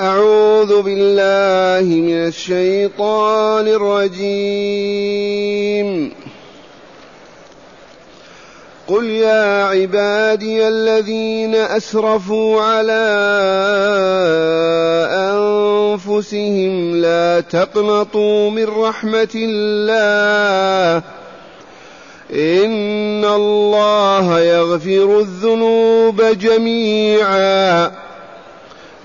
أعوذ بالله من الشيطان الرجيم. قل يا عبادي الذين أسرفوا على أنفسهم لا تقنطوا من رحمة الله. إن الله يغفر الذنوب جميعا.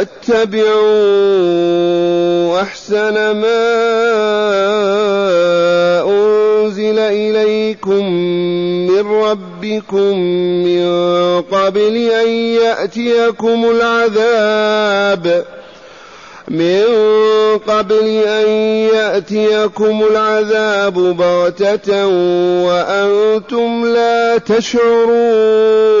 واتبعوا أحسن ما أنزل إليكم من ربكم من قبل أن يأتيكم العذاب من قبل أن يأتيكم العذاب بغتة وأنتم لا تشعرون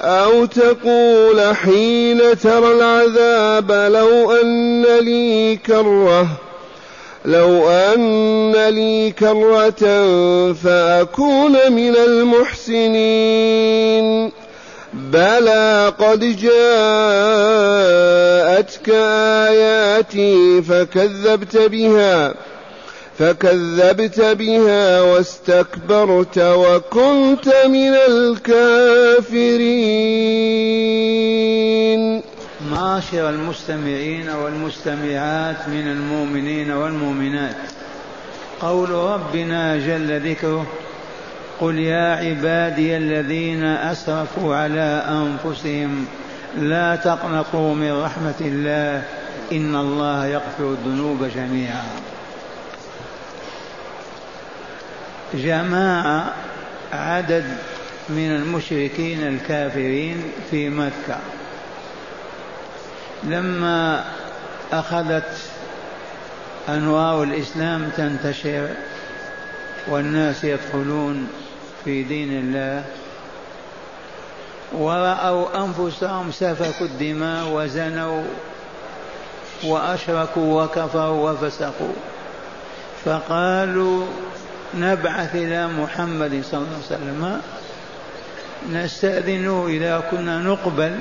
أو تقول حين ترى العذاب لو أن لي كرة لو أن لي كرة فأكون من المحسنين. بلى قد جاءتك آياتي فكذبت بها. فكذبت بها واستكبرت وكنت من الكافرين. معاشر المستمعين والمستمعات من المؤمنين والمؤمنات قول ربنا جل ذكره قل يا عبادي الذين أسرفوا على أنفسهم لا تقنطوا من رحمة الله إن الله يغفر الذنوب جميعا. جماعة عدد من المشركين الكافرين في مكة. لما أخذت انوار الإسلام تنتشر والناس يدخلون في دين الله ورأوا أنفسهم سفكوا الدماء وزنوا وأشركوا وكفروا وفسقوا. فقالوا نبعث إلى محمد صلى الله عليه وسلم. نستأذنه إذا كنا نقبل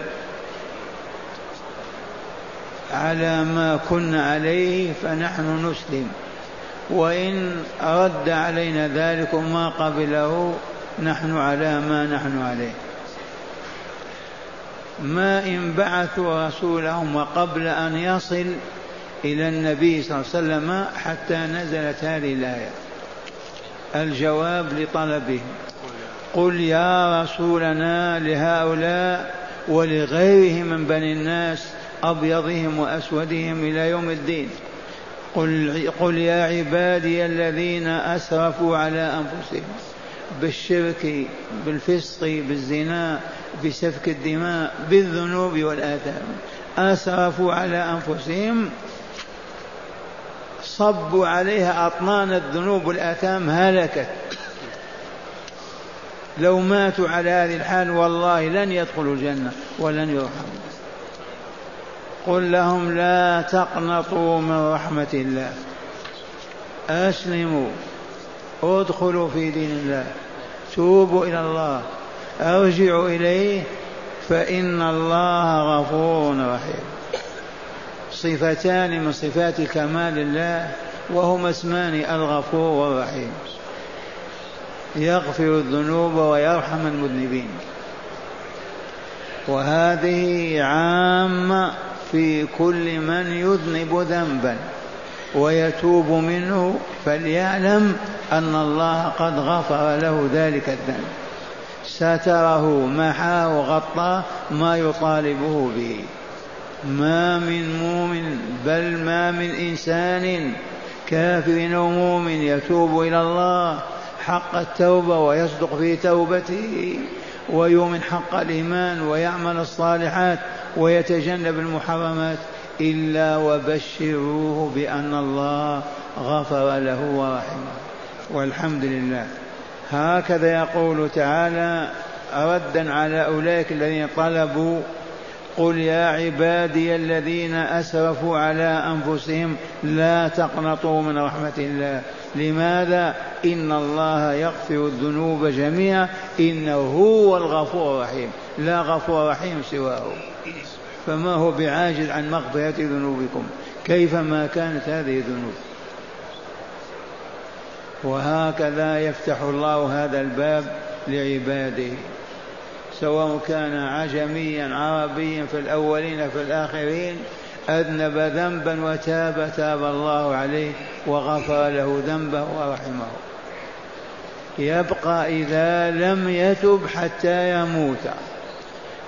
على ما كنا عليه فنحن نسلم. وإن رد علينا ذلك ما قبله نحن على ما نحن عليه. ما إن بعثوا رسولهم وقبل أن يصل إلى النبي صلى الله عليه وسلم حتى نزلت هذه الآية. الجواب لطلبهم قل يا رسولنا لهؤلاء ولغيرهم من بني الناس أبيضهم وأسودهم إلى يوم الدين. قل, قل يا عبادي الذين أسرفوا على أنفسهم بالشرك بالفسق بالزنا بسفك الدماء بالذنوب والآثام. أسرفوا على أنفسهم صبوا عليها أطنان الذنوب والآثام هلكت. لو ماتوا على هذه الحال والله لن يدخلوا الجنة ولن يرحموا قل لهم لا تقنطوا من رحمة الله. أسلموا. ادخلوا في دين الله. توبوا إلى الله. أرجعوا إليه. فإن الله غفور رحيم. صفتان من صفات كمال الله وهما اسمان الغفور والرحيم. يغفر الذنوب ويرحم المذنبين. وهذه عامة في كل من يذنب ذنبا ويتوب منه فليعلم أن الله قد غفر له ذلك الذنب. ستره محاه وغطاه ما يطالبه به. ما من مؤمن بل ما من إنسان كافر أو مؤمن يتوب إلى الله حق التوبة ويصدق في توبته ويؤمن حق الإيمان ويعمل الصالحات ويتجنب المحرمات إلا وبشروه بأن الله غفر له ورحمه. والحمد لله. هكذا يقول تعالى ردا على أولئك الذين طلبوا قل يا عبادي الذين أسرفوا على أنفسهم لا تقنطوا من رحمة الله. لماذا؟ إن الله يغفر الذنوب جميعا. إنه هو الغفور الرحيم. لا غفور رحيم سواه. فما هو بعاجز عن مغفرة ذنوبكم؟ كيفما كانت هذه الذنوب؟ وهكذا يفتح الله هذا الباب لعباده. سواء كان عجميا عربيا في الأولين في الآخرين أذنب ذنبا وتاب تاب الله عليه وغفر له ذنبه ورحمه. يبقى إذا لم يتب حتى يموت.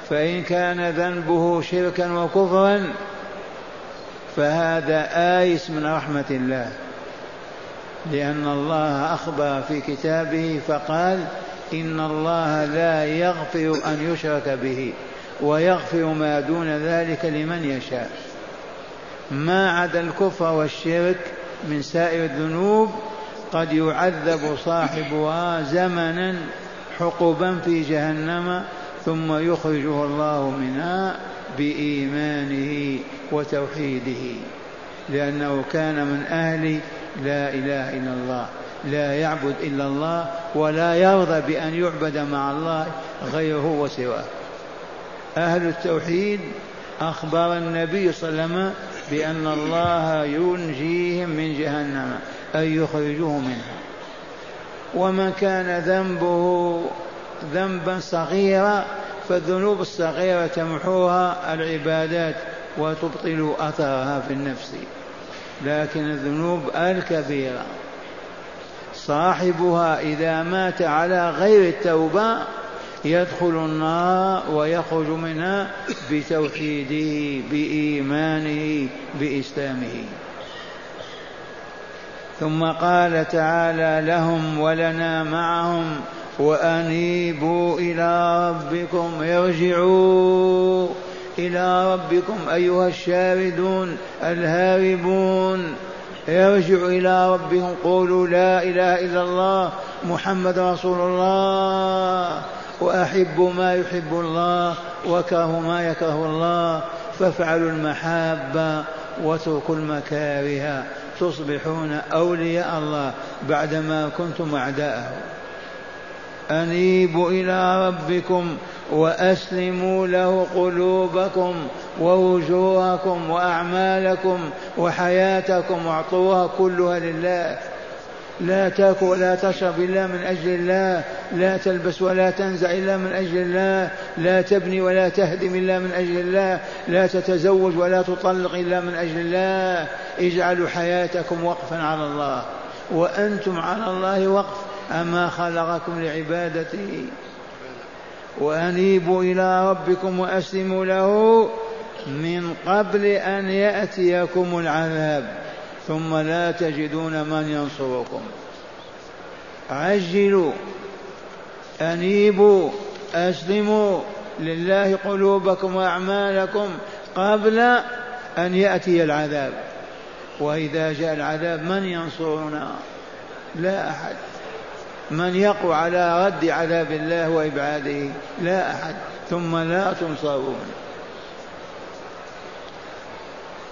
فإن كان ذنبه شركا وكفرا فهذا آيس من رحمة الله. لأن الله أخبر في كتابه فقال إن الله لا يغفر أن يشرك به ويغفر ما دون ذلك لمن يشاء. ما عدا الكفر والشرك من سائر الذنوب قد يعذب صاحبها زمنا حقبا في جهنم ثم يخرجه الله منها بإيمانه وتوحيده لأنه كان من أهل لا إله إلا الله. لا يعبد إلا الله ولا يرضى بأن يعبد مع الله غيره وسواه. أهل التوحيد أخبر النبي صلى الله عليه وسلم بأن الله ينجيهم من جهنم أي يخرجه منها. ومن كان ذنبه ذنبا صغيرا فالذنوب الصغيرة تمحوها العبادات وتبطل أثرها في النفس. لكن الذنوب الكبيرة صاحبها إذا مات على غير التوبة يدخل النار ويخرج منها بتوحيده بإيمانه بإسلامه. ثم قال تعالى لهم ولنا معهم وأنيبوا إلى ربكم ارجعوا إلى ربكم أيها الشاردون الهاربون. ارجعوا إلى ربكم قولوا لا إله إلا الله محمد رسول الله وأحبوا ما يحب الله وكرهوا ما يكره الله فافعلوا المحابة واتركوا المكاره تصبحون أولياء الله بعدما كنتم أعداءه. أنيبوا إلى ربكم وأسلموا له قلوبكم ووجوهكم وأعمالكم وحياتكم واعطوها كلها لله. لا تاكل ولا تشرب إلا من أجل الله. لا تلبس ولا تنزع إلا من أجل الله. لا تبني ولا تهدم إلا من أجل الله. لا تتزوج ولا تطلق إلا من أجل الله. اجعلوا حياتكم وقفا على الله. وأنتم على الله وقف. أما خلقكم لعبادته وأنيبوا إلى ربكم وأسلموا له من قبل أن يأتيكم العذاب ثم لا تجدون من ينصركم. عجلوا أنيبوا أسلموا لله قلوبكم وأعمالكم قبل أن يأتي العذاب. وإذا جاء العذاب من ينصرنا؟ لا أحد. من يقوى على رد عذاب الله وإبعاده لا أحد ثم لا تنصرون.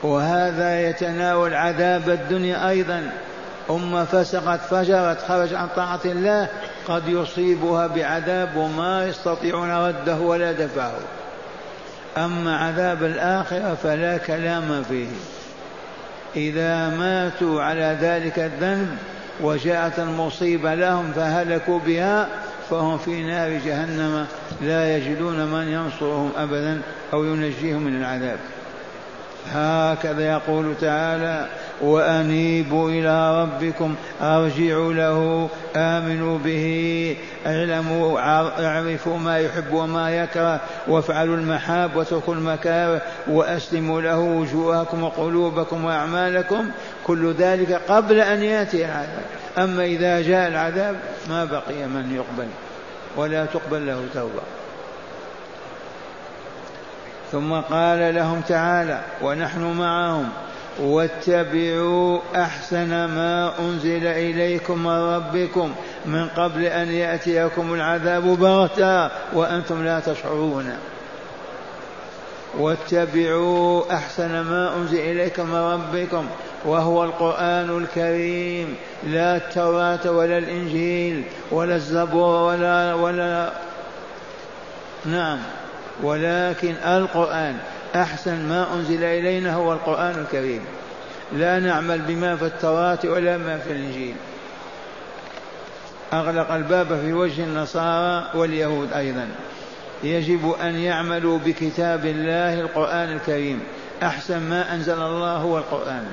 وهذا يتناول عذاب الدنيا أيضا. أمة فسقت فجرت خرج عن طاعة الله قد يصيبها بعذاب وما يستطيعون رده ولا دفعه. أما عذاب الآخرة فلا كلام فيه. إذا ماتوا على ذلك الذنب وجاءت المصيبة لهم فهلكوا بها فهم في نار جهنم لا يجدون من ينصرهم أبدا أو ينجيهم من العذاب. هكذا يقول تعالى وأنيبوا إلى ربكم أرجعوا له آمنوا به اعلموا اعرفوا ما يحب وما يكره وافعلوا المحاب واتركوا المكاره وأسلموا له وجوهكم وقلوبكم وأعمالكم كل ذلك قبل أن يأتي العذاب. أما إذا جاء العذاب ما بقي من يقبل ولا تقبل له توبة. ثم قال لهم تعالى ونحن معهم. واتبعوا أحسن ما أنزل إليكم من ربكم. من قبل أن يأتيكم العذاب بغتا وأنتم لا تشعرون. واتبعوا أحسن ما أنزل إليكم من ربكم وهو القرآن الكريم. لا التوراة ولا الإنجيل ولا الزبور ولا ولا نعم. ولكن القرآن أحسن ما أنزل إلينا هو القرآن الكريم. لا نعمل بما في التوراة ولا ما في الإنجيل. أغلق الباب في وجه النصارى واليهود أيضا. يجب أن يعملوا بكتاب الله القرآن الكريم. أحسن ما أنزل الله هو القرآن.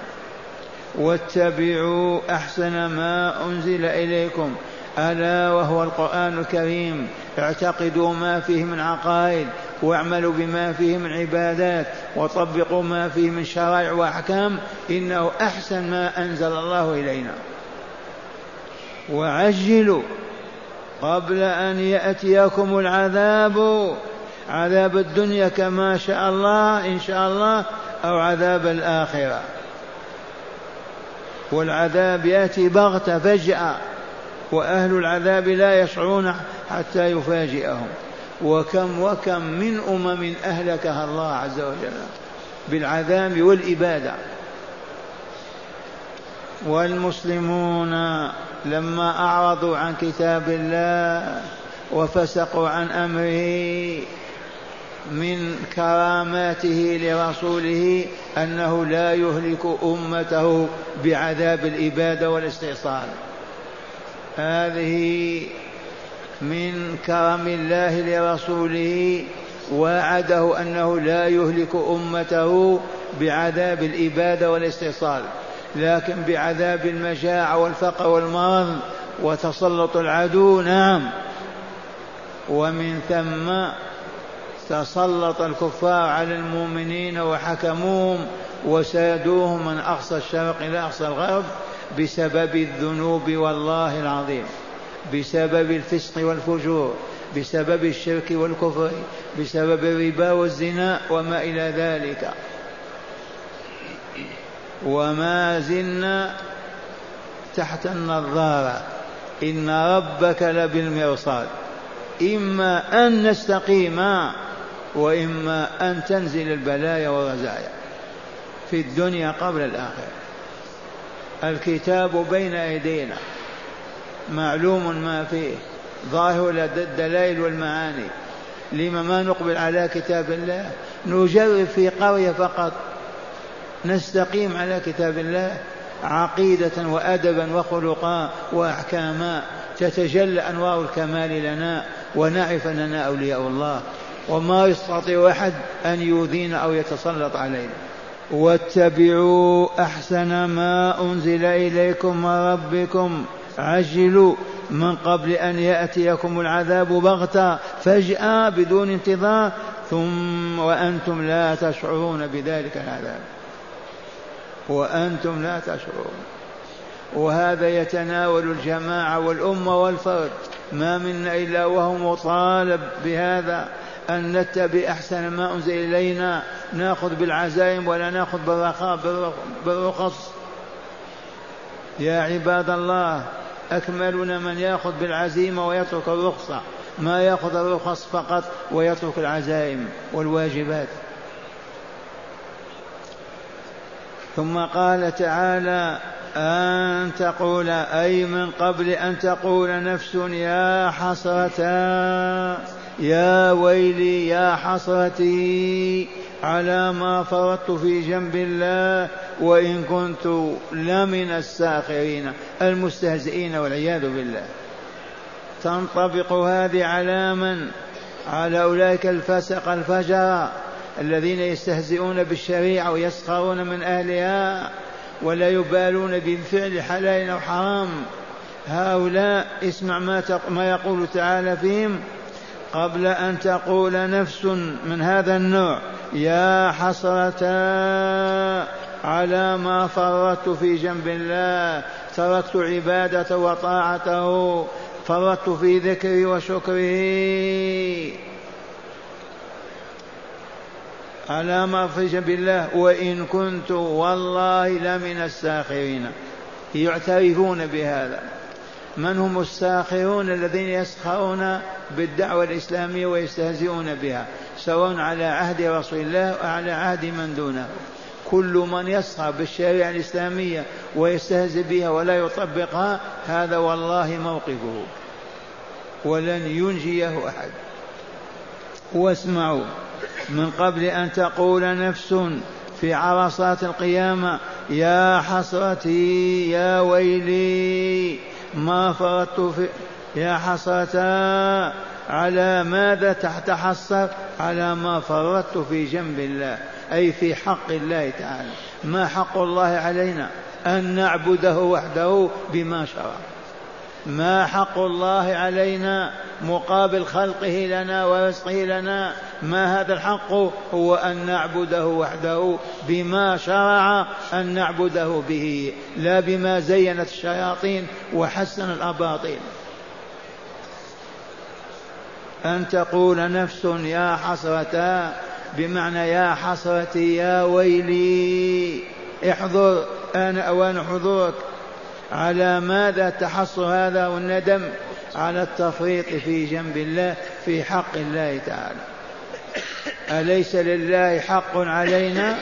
واتبعوا أحسن ما أنزل إليكم. ألا وهو القرآن الكريم. اعتقدوا ما فيه من عقائد. واعملوا بما فيه من عبادات وطبقوا ما فيه من شرائع واحكام إنه أحسن ما أنزل الله إلينا. وعجلوا قبل أن يأتيكم العذاب. عذاب الدنيا كما شاء الله إن شاء الله أو عذاب الآخرة. والعذاب يأتي بغتة فجأة وأهل العذاب لا يشعرون حتى يفاجئهم. وكم وكم من أمم أهلكها الله عز وجل بالعذاب والإبادة. والمسلمون لما أعرضوا عن كتاب الله وفسقوا عن أمره من كراماته لرسوله أنه لا يهلك أمته بعذاب الإبادة والاستئصال هذه من كرم الله لرسوله وعده أنه لا يهلك أمته بعذاب الإبادة والاستئصال لكن بعذاب المجاعه والفقر والمرض وتسلط العدو نعم. ومن ثم تسلط الكفار على المؤمنين وحكموهم وسادوهم من أقصى الشرق إلى أقصى الغرب بسبب الذنوب والله العظيم. بسبب الفسق والفجور بسبب الشرك والكفر بسبب الربا والزنا وما إلى ذلك. وما زلنا تحت النظارة. إن ربك لبالمرصاد. إما أن نستقيم وإما أن تنزل البلايا والرزايا في الدنيا قبل الآخرة. الكتاب بين أيدينا معلوم ما فيه ظاهر الدلائل والمعاني. لما ما نقبل على كتاب الله نجرب في قرية فقط. نستقيم على كتاب الله عقيدة وأدبا وخلقا وأحكاما. تتجلى أنوار الكمال لنا ونعرف أننا أولياء الله. وما يستطيع أحد أن يؤذينا أو يتسلط علينا. واتبعوا أحسن ما أنزل إليكم من ربكم. عجلوا من قبل أن يأتيكم العذاب بغتة فجأة بدون انتظار ثم وأنتم لا تشعرون بذلك العذاب. وأنتم لا تشعرون. وهذا يتناول الجماعة والأمة والفرد. ما منا إلا وهو مطالب بهذا أن نتبع أحسن ما أنزل إلينا. نأخذ بالعزائم ولا نأخذ بالرخاء بالرخص. يا عباد الله أكملنا من يأخذ بالعزيمة ويترك الرخصة. ما يأخذ الرخص فقط ويترك العزائم والواجبات. ثم قال تعالى أن تقول أي من قبل أن تقول نفس يا حسرة. يا ويلي يا حسرتي على ما فرطت في جنب الله وإن كنت لمن الساخرين المستهزئين والعياذ بالله. تنطبق هذه على من؟ على أولئك الفسق الفجر الذين يستهزئون بالشريعة ويسخرون من أهلها ولا يبالون بفعل حلال أو حرام. هؤلاء اسمع ما, ما يقول تعالى فيهم قبل أن تقول نفس من هذا النوع يا حسرة على ما فرطت في جنب الله تركت عبادته وطاعته فرطت في ذكره وشكره على ما في جنب الله وإن كنت والله لمن الساخرين. يعترفون بهذا. من هم الساخرون الذين يسخرون بالدعوة الإسلامية ويستهزئون بها؟ سواء على عهد رسول الله أو على عهد من دونه. كل من يسخر بالشريعة الإسلامية ويستهزئ بها ولا يطبقها هذا والله موقفه. ولن ينجيه أحد. واسمعوا من قبل أن تقول نفس في عرصات القيامة يا حسرتي يا ويلي ما فرطت في يا حسرة على ماذا تتحسر؟ على ما فرطت في جنب الله أي في حق الله تعالى. ما حق الله علينا؟ أن نعبده وحده بما شرع. ما حق الله علينا؟ مقابل خلقه لنا ورزقه لنا؟ ما هذا الحق هو أن نعبده وحده بما شرع أن نعبده به لا بما زينت الشياطين وحسن الأباطيل أن تقول نفس يا حسرة بمعنى يا حسرتي يا ويلي احضر أنا أوان حضورك. على ماذا تحص هذا والندم على التفريط في جنب الله في حق الله تعالى. أليس لله حق علينا؟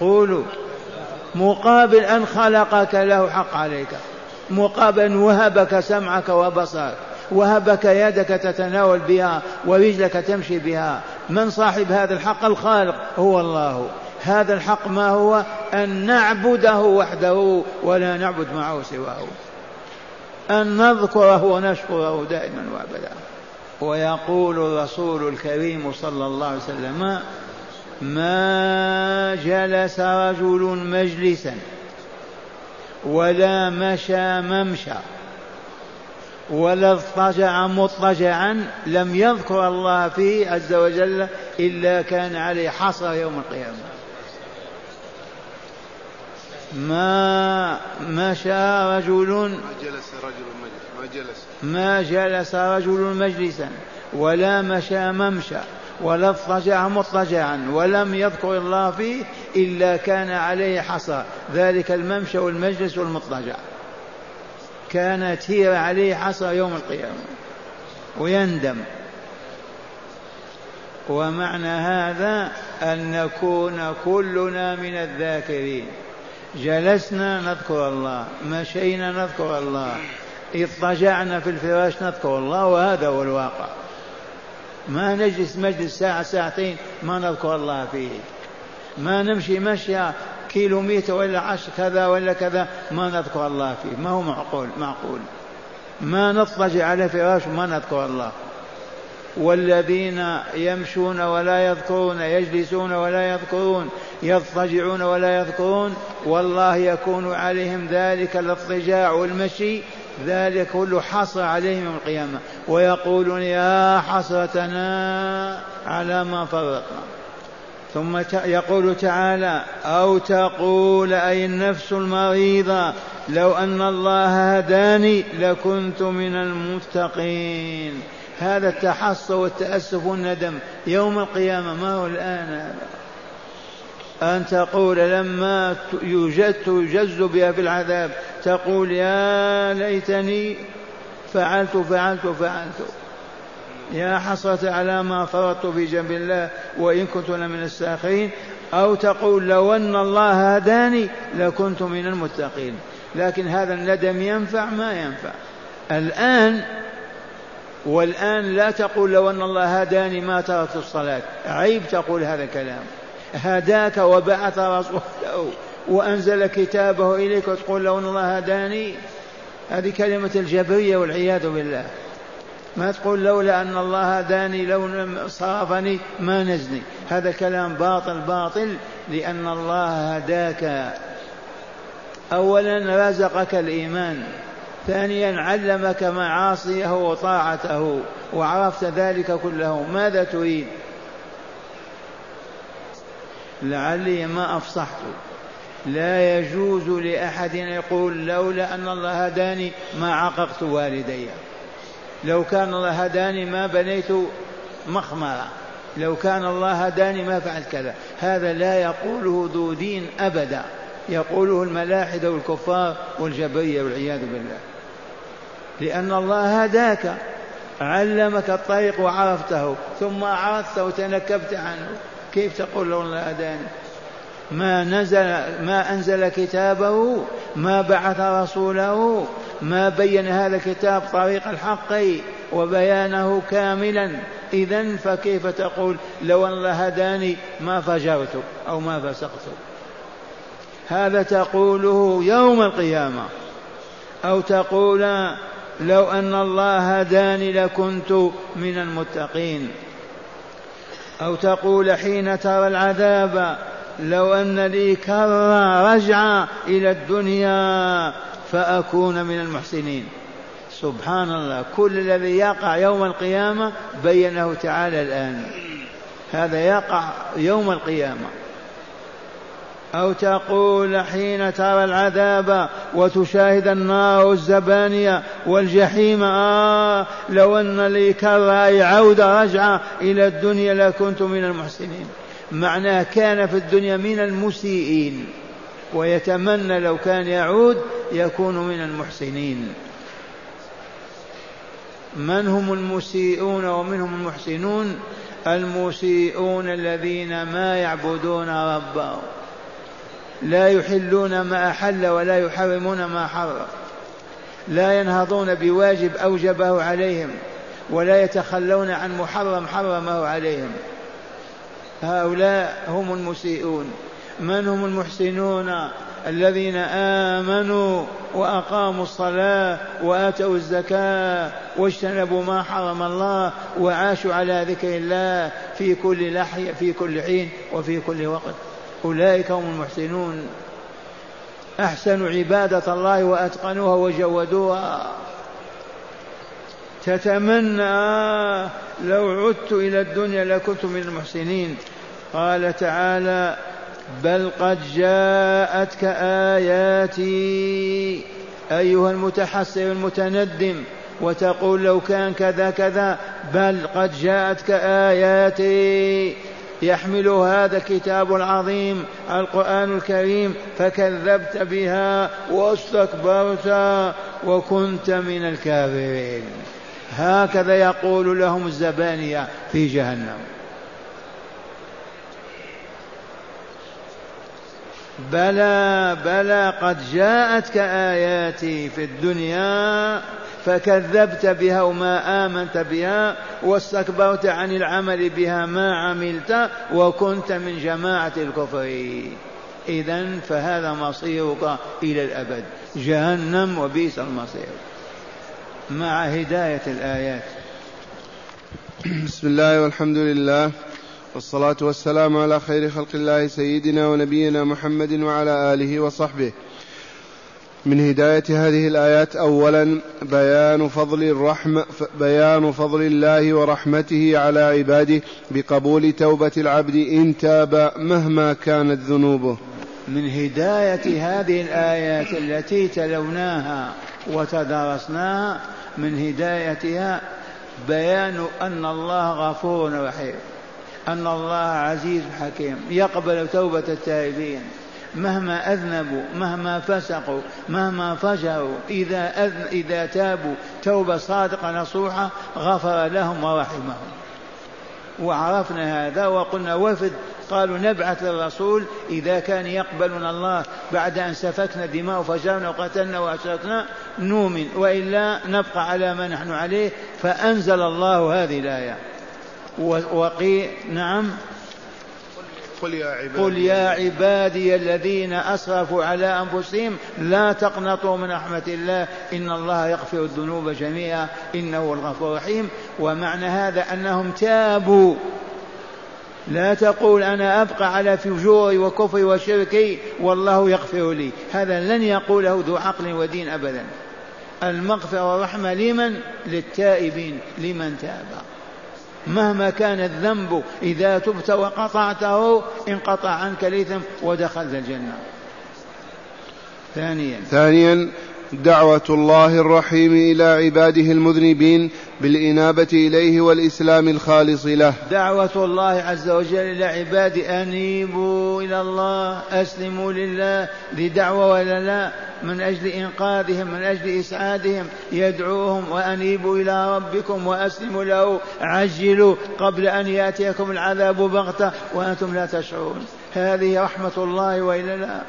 قولوا. مقابل أن خلقك له حق عليك. مقابل أن وهبك سمعك وبصرك. وهبك يدك تتناول بها ورجلك تمشي بها. من صاحب هذا الحق؟ الخالق. هو الله. هذا الحق ما هو؟ أن نعبده وحده ولا نعبد معه سواه. أن نذكره ونشكره دائما وأبدا. ويقول الرسول الكريم صلى الله عليه وسلم ما جلس رجل مجلسا ولا مشى ممشى ولا اضطجع مضطجعا لم يذكر الله فيه عز وجل إلا كان عليه حصر يوم القيامة. ما مشى رجل ما جلس رجل مجلس. ما جلس ما جلس رجل مجلسا ولا مشى ممشى ولا اضطجع مضطجعا ولم يذكر الله فيه إلا كان عليه حصى. ذلك الممشى والمجلس والمضطجع. كانت هي عليه حصى يوم القيامة. ويندم. ومعنى هذا أن نكون كلنا من الذاكرين. جلسنا نذكر الله مشينا نذكر الله. اضطجعنا في الفراش نذكر الله وهذا هو الواقع. ما نجلس مجلس ساعة ساعتين ما نذكر الله فيه. ما نمشي مشيا كيلومتر ولا عشر كذا ولا كذا ما نذكر الله فيه. ما هو معقول؟ معقول. ما نضطجع على فراش وما نذكر الله. والذين يمشون ولا يذكرون يجلسون ولا يذكرون يضطجعون ولا يذكرون والله يكون عليهم ذلك الاضطجاع والمشي ذلك كله حصر عليهم يوم القيامة. ويقولون يا حسرتنا على ما فرطنا ثم يقول تعالى أو تقول أي النفس المريضة لو أن الله هداني لكنت من المتقين. هذا التحصر والتأسف والندم يوم القيامة ما هو الآن هذا؟ أن تقول لما يوجد يجز بها في العذاب تقول يا ليتني فعلت فعلت فعلت. يا حسرة على ما فرطت في جنب الله وإن كنت لمن الساخرين. أو تقول لو أن الله هداني لكنت من المتقين. لكن هذا الندم ينفع ما ينفع. الآن والآن لا تقول لو أن الله هداني ما تركت الصلاة. عيب تقول هذا الكلام. هداك وبعث رسوله وأنزل كتابه إليك وتقول لو أن الله هداني. هذه كلمة الجبرية والعياذ بالله. ما تقول لولا أن الله هداني لو صرفني ما نزني. هذا كلام باطل باطل لأن الله هداك. أولا رزقك الإيمان. ثانيا علمك معاصيه وطاعته. وعرفت ذلك كله. ماذا تريد؟ لعلي ما أفصحت. لا يجوز لأحد أن يقول لولا أن الله هداني ما عققت والدي. لو كان الله هداني ما بنيت مخمرة. لو كان الله هداني ما فعلت كذا. هذا لا يقوله ذو دين أبدا. يقوله الملاحدة والكفار والجبرية والعياذ بالله. لأن الله هداك. علمك الطريق وعرفته. ثم عرفته وتنكبت عنه. كيف تقول له الله هداني ما نزل ما أنزل كتابه ما بعث رسوله ما بين هذا الكتاب طريق الحق وبيانه كاملا. إذا فكيف تقول لو الله هداني ما فجرت أو ما فسقت؟ هذا تقوله يوم القيامة. أو تقول لو أن الله هداني لكنت من المتقين. أو تقول حين ترى العذاب لو أن لي كرة رجعة إلى الدنيا فأكون من المحسنين. سبحان الله كل الذي يقع يوم القيامة بينه تعالى الآن. هذا يقع يوم القيامة. أو تقول حين ترى العذاب وتشاهد النار والزبانية والجحيم آه لو أن لي كرة عودة رجعة إلى الدنيا لكنت من المحسنين. معناه كان في الدنيا من المسيئين ويتمنى لو كان يعود يكون من المحسنين. من هم المسيئون ومنهم المحسنون؟ المسيئون الذين ما يعبدون ربهم. لا يحلون ما أحل ولا يحرمون ما حرم. لا ينهضون بواجب أوجبه عليهم ولا يتخلون عن محرم حرمه عليهم. هؤلاء هم المسيئون. من هم المحسنون؟ الذين آمنوا وأقاموا الصلاة وآتوا الزكاة واجتنبوا ما حرم الله وعاشوا على ذكر الله في كل لحية في كل حين وفي كل وقت. أولئك هم المحسنون. أحسنوا عبادة الله وأتقنوها وجودوها. تتمنى لو عدت إلى الدنيا لكنت من المحسنين. قال تعالى بل قد جاءتك آياتي أيها المتحسر المتندم وتقول لو كان كذا كذا بل قد جاءتك آياتي. يحمل هذا الكتاب العظيم القرآن الكريم فكذبت بها واستكبرت وكنت من الكافرين. هكذا يقول لهم الزبانية في جهنم. بلى بلى قد جاءتك آياتي في الدنيا فكذبت بها وما آمنت بها واستكبرت عن العمل بها ما عملت وكنت من جماعة الكفر إذا فهذا مصيرك إلى الأبد. جهنم وبئس المصير. مع هداية الآيات. بسم الله والحمد لله والصلاة والسلام على خير خلق الله سيدنا ونبينا محمد وعلى آله وصحبه. من هداية هذه الآيات أولا بيان فضل الرحمة بيان فضل الله ورحمته على عباده بقبول توبة العبد إن تاب مهما كانت ذنوبه. من هداية هذه الآيات التي تلوناها وتدارسناها من هدايتها بيان أن الله غفور رحيم أن الله عزيز حكيم يقبل توبة التائبين مهما أذنبوا مهما فسقوا مهما فجروا إذا أذن إذا تابوا توبة صادقة نصوحة غفر لهم ورحمهم. وعرفنا هذا وقلنا وفد قالوا نبعث للرسول إذا كان يقبلنا الله بعد أن سفكنا دماء وفجرنا وقتلنا وأشركنا نؤمن وإلا نبقى على ما نحن عليه فأنزل الله هذه الآية. وقي نعم قل يا عبادي قل يا عبادي الذين أسرفوا على أنفسهم لا تقنطوا من رحمة الله. إن الله يغفر الذنوب جميعا. إنه الغفور الرحيم. ومعنى هذا أنهم تابوا. لا تقول أنا أبقى على فجوري وكفري وشركي. والله يغفر لي. هذا لن يقوله ذو عقل ودين أبدا. المغفرة والرحمة لمن؟ للتائبين. لمن تاب. مهما كان الذنب إذا تبت وقطعته انقطع عنك الإثم ودخلت الجنة. ثانيا. ثانيا دعوة الله الرحيم إلى عباده المذنبين بالإنابة إليه والإسلام الخالص له. دعوة الله عز وجل إلى عباده أنيبوا إلى الله أسلموا لله ذي دعوة ولا لا من أجل إنقاذهم من أجل إسعادهم يدعوهم وأنيبوا إلى ربكم وأسلموا له عجلوا قبل أن يأتيكم العذاب بغتة وأنتم لا تشعرون. هذه رحمة الله وإلا لا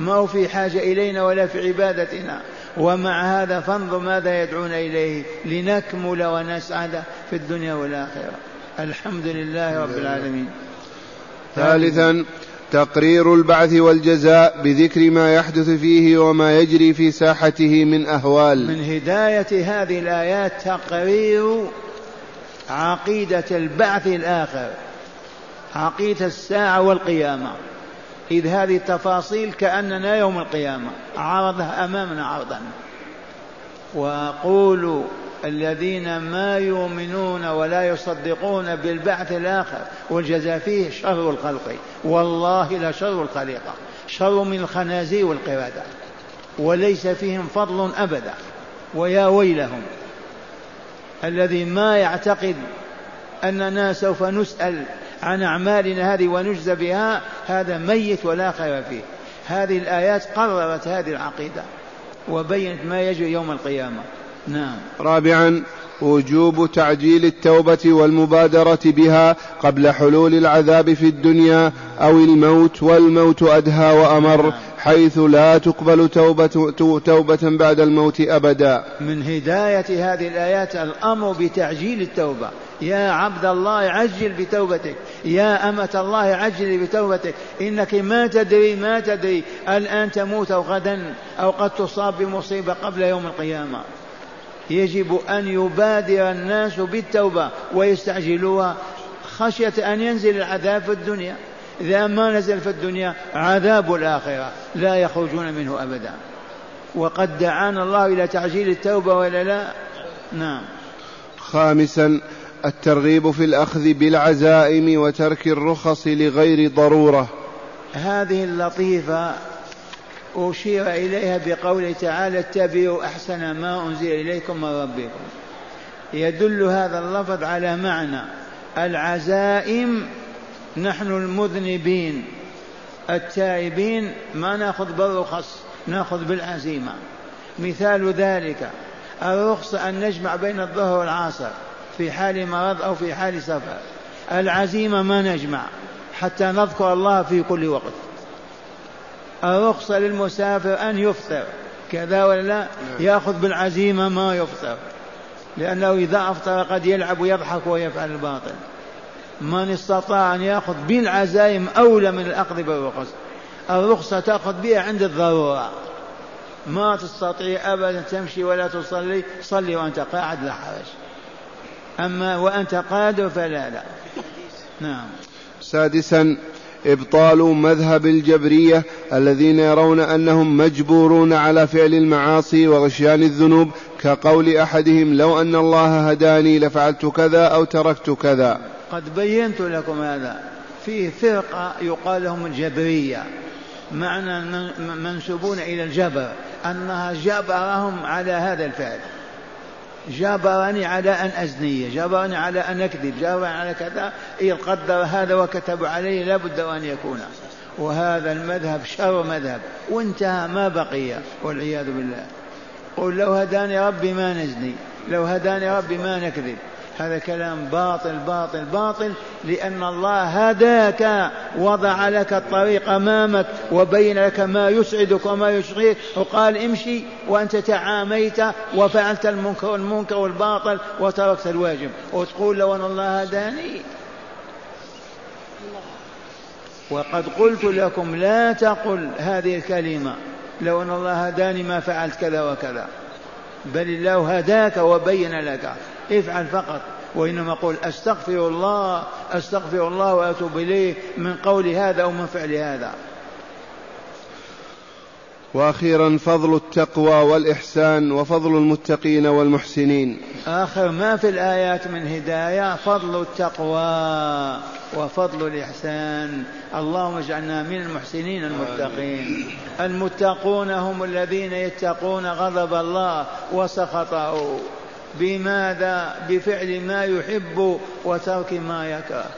ما هو في حاجة إلينا ولا في عبادتنا. ومع هذا فانظر ماذا يدعون إليه. لنكمل ونسعد في الدنيا والآخرة. الحمد لله رب العالمين. ثالثا تقرير البعث والجزاء بذكر ما يحدث فيه وما يجري في ساحته من أهوال. من هداية هذه الآيات تقرير عقيدة البعث الآخر عقيدة الساعة والقيامة. إذ هذه التفاصيل كأننا يوم القيامة عرضها أمامنا عرضا. وقولوا الذين ما يؤمنون ولا يصدقون بالبعث الآخر والجزاء فيه شر الخلق. والله لشر الخليقة شر من الخنازير والقردة. وليس فيهم فضل أبدا. ويا ويلهم الذي ما يعتقد أننا سوف نسأل عن أعمالنا هذه ونجزى بها هذا ميت ولا خير فيه. هذه الآيات قررت هذه العقيدة وبينت ما يجري يوم القيامة. نعم. رابعا وجوب تعجيل التوبة والمبادرة بها قبل حلول العذاب في الدنيا أو الموت والموت أدهى وأمر نعم. حيث لا تقبل توبة, توبة بعد الموت أبدا. من هداية هذه الآيات الأمر بتعجيل التوبة. يا عبد الله عجل بتوبتك يا أمة الله عجل بتوبتك. إنك ما تدري ما تدري الآن تموت أو غدا أو قد تصاب بمصيبة قبل يوم القيامة. يجب أن يبادر الناس بالتوبة ويستعجلوها. خشية أن ينزل العذاب في الدنيا. إذا ما نزل في الدنيا عذاب الآخرة لا يخرجون منه أبدا. وقد دعانا الله إلى تعجيل التوبة ولا لا. نعم. خامسا الترغيب في الأخذ بالعزائم وترك الرخص لغير ضرورة. هذه اللطيفة أشير إليها بقوله تعالى اتبعوا أحسن ما أنزل إليكم من ربكم. يدل هذا اللفظ على معنى العزائم نحن المذنبين التائبين ما نأخذ بالرخص نأخذ بالعزيمة. مثال ذلك الرخصة أن نجمع بين الظهر والعصر. في حال مرض أو في حال سفر. العزيمة ما نجمع حتى نذكر الله في كل وقت. الرخصة للمسافر أن يفطر. كذا ولا لا؟ نعم. يأخذ بالعزيمة ما يفطر. لأنه إذا أفطر قد يلعب ويضحك ويفعل الباطل. من استطاع أن يأخذ بالعزائم أولى من الأخذ بالرخص. الرخصة تأخذ بها عند الضرورة. ما تستطيع أبدا تمشي ولا تصلي. صلي وأنت قاعد لا حرج. أما وأنت قادر فلا لا. نعم. سادسا إبطال مذهب الجبرية الذين يرون أنهم مجبورون على فعل المعاصي وغشيان الذنوب كقول أحدهم لو أن الله هداني لفعلت كذا أو تركت كذا. قد بينت لكم هذا. في فرقة يقال لهم الجبرية. معنى منسوبون إلى الجبر أنها جبرهم على هذا الفعل. جبرني على أن أزني جبرني على أن أكذب جبرني على كذا إذ قدر هذا وكتب عليه لابد أن يكون. وهذا المذهب شر مذهب وانتهى ما بقي والعياذ بالله. قل لو هداني ربي ما نزني لو هداني ربي ما نكذب. هذا كلام باطل باطل باطل لأن الله هداك وضع لك الطريق أمامك وبين لك ما يسعدك وما يشغيك وقال امشي وأنت تعاميت وفعلت المنكر والمنكر والباطل وتركت الواجب. وتقول لو أن الله هداني. وقد قلت لكم لا تقل هذه الكلمة. لو أن الله هداني ما فعلت كذا وكذا. بل الله هداك وبين لك. افعل فقط وإنما قل أستغفر الله أستغفر الله وأتوب إليه من قول هذا أو من فعل هذا. وأخيرا فضل التقوى والإحسان وفضل المتقين والمحسنين. آخر ما في الآيات من هداية؟ فضل التقوى وفضل الإحسان. اللهم اجعلنا من المحسنين المتقين. المتقون هم الذين يتقون غضب الله وسخطه. بماذا بفعل ما يحب وترك ما يكره.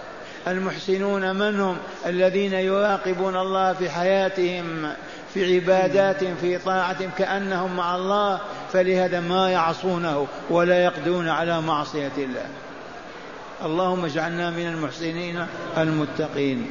المحسنون من هم الذين يراقبون الله في حياتهم في عبادات في طاعة كأنهم مع الله فلهذا ما يعصونه ولا يقدرون على معصية الله. اللهم اجعلنا من المحسنين المتقين.